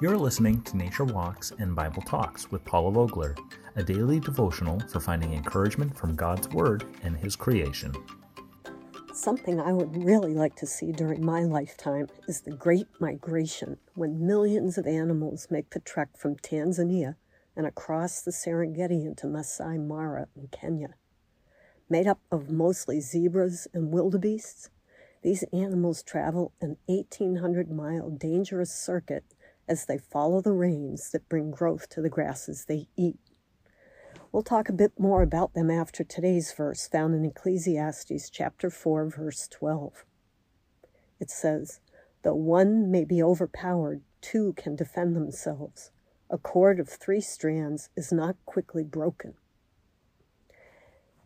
You're listening to Nature Walks and Bible Talks with Paula Vogler, a daily devotional for finding encouragement from God's Word and His creation. Something I would really like to see during my lifetime is the Great Migration, when millions of animals make the trek from Tanzania and across the Serengeti into Masai Mara in Kenya. Made up of mostly zebras and wildebeests, these animals travel an 1,800 mile dangerous circuit as they follow the rains that bring growth to the grasses they eat. We'll talk a bit more about them after today's verse found in Ecclesiastes chapter 4 verse 12. It says, "Though one may be overpowered, two can defend themselves. A cord of three strands is not quickly broken."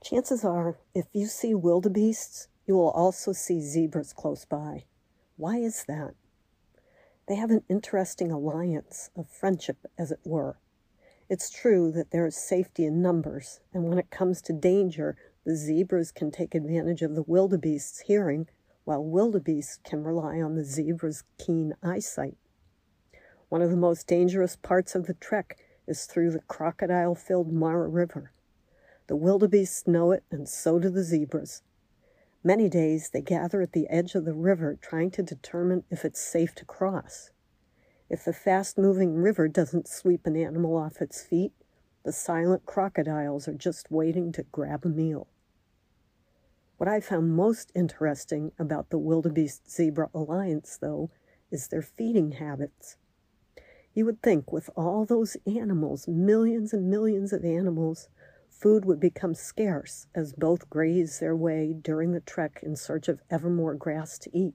Chances are, if you see wildebeests, you will also see zebras close by. Why is that? They have an interesting alliance of friendship, as it were. It's true that there is safety in numbers, and when it comes to danger, the zebras can take advantage of the wildebeest's hearing, while wildebeests can rely on the zebra's keen eyesight. One of the most dangerous parts of the trek is through the crocodile filled Mara River. The wildebeests know it, and so do the zebras. Many days they gather at the edge of the river trying to determine if it's safe to cross. If the fast moving river doesn't sweep an animal off its feet, the silent crocodiles are just waiting to grab a meal. What I found most interesting about the wildebeest zebra alliance, though, is their feeding habits. You would think with all those animals, millions and millions of animals, food would become scarce as both graze their way during the trek in search of ever more grass to eat.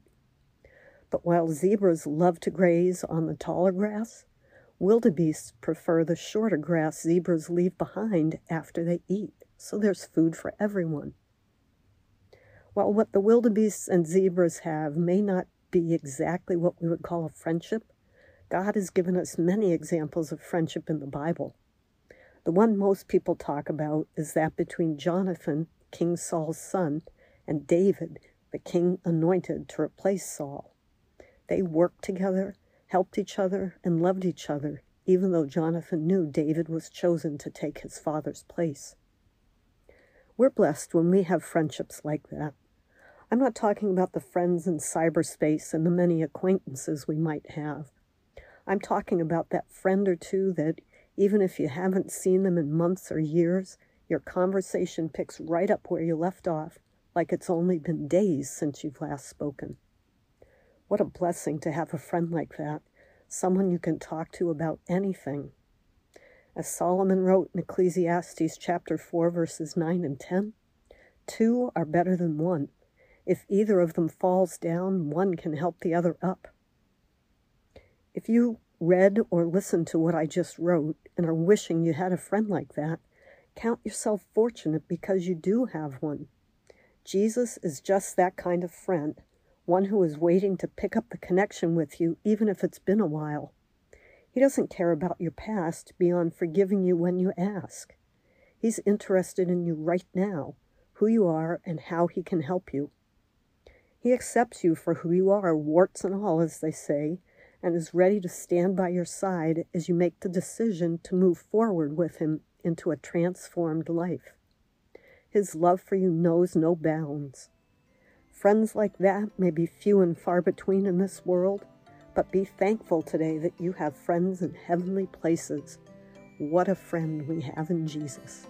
But while zebras love to graze on the taller grass, wildebeests prefer the shorter grass zebras leave behind after they eat, so there's food for everyone. While what the wildebeests and zebras have may not be exactly what we would call a friendship, God has given us many examples of friendship in the Bible. The one most people talk about is that between Jonathan, King Saul's son, and David, the king anointed to replace Saul. They worked together, helped each other, and loved each other, even though Jonathan knew David was chosen to take his father's place. We're blessed when we have friendships like that. I'm not talking about the friends in cyberspace and the many acquaintances we might have. I'm talking about that friend or two that, even if you haven't seen them in months or years, your conversation picks right up where you left off, like it's only been days since you've last spoken. What a blessing to have a friend like that, someone you can talk to about anything. As Solomon wrote in Ecclesiastes chapter 4, verses 9 and 10, two are better than one. If either of them falls down, one can help the other up. If you read or listened to what I just wrote and are wishing you had a friend like that, count yourself fortunate because you do have one. Jesus is just that kind of friend one who is waiting to pick up the connection with you, even if it's been a while. He doesn't care about your past beyond forgiving you when you ask. He's interested in you right now, who you are, and how he can help you. He accepts you for who you are, warts and all, as they say, and is ready to stand by your side as you make the decision to move forward with him into a transformed life. His love for you knows no bounds. Friends like that may be few and far between in this world, but be thankful today that you have friends in heavenly places. What a friend we have in Jesus.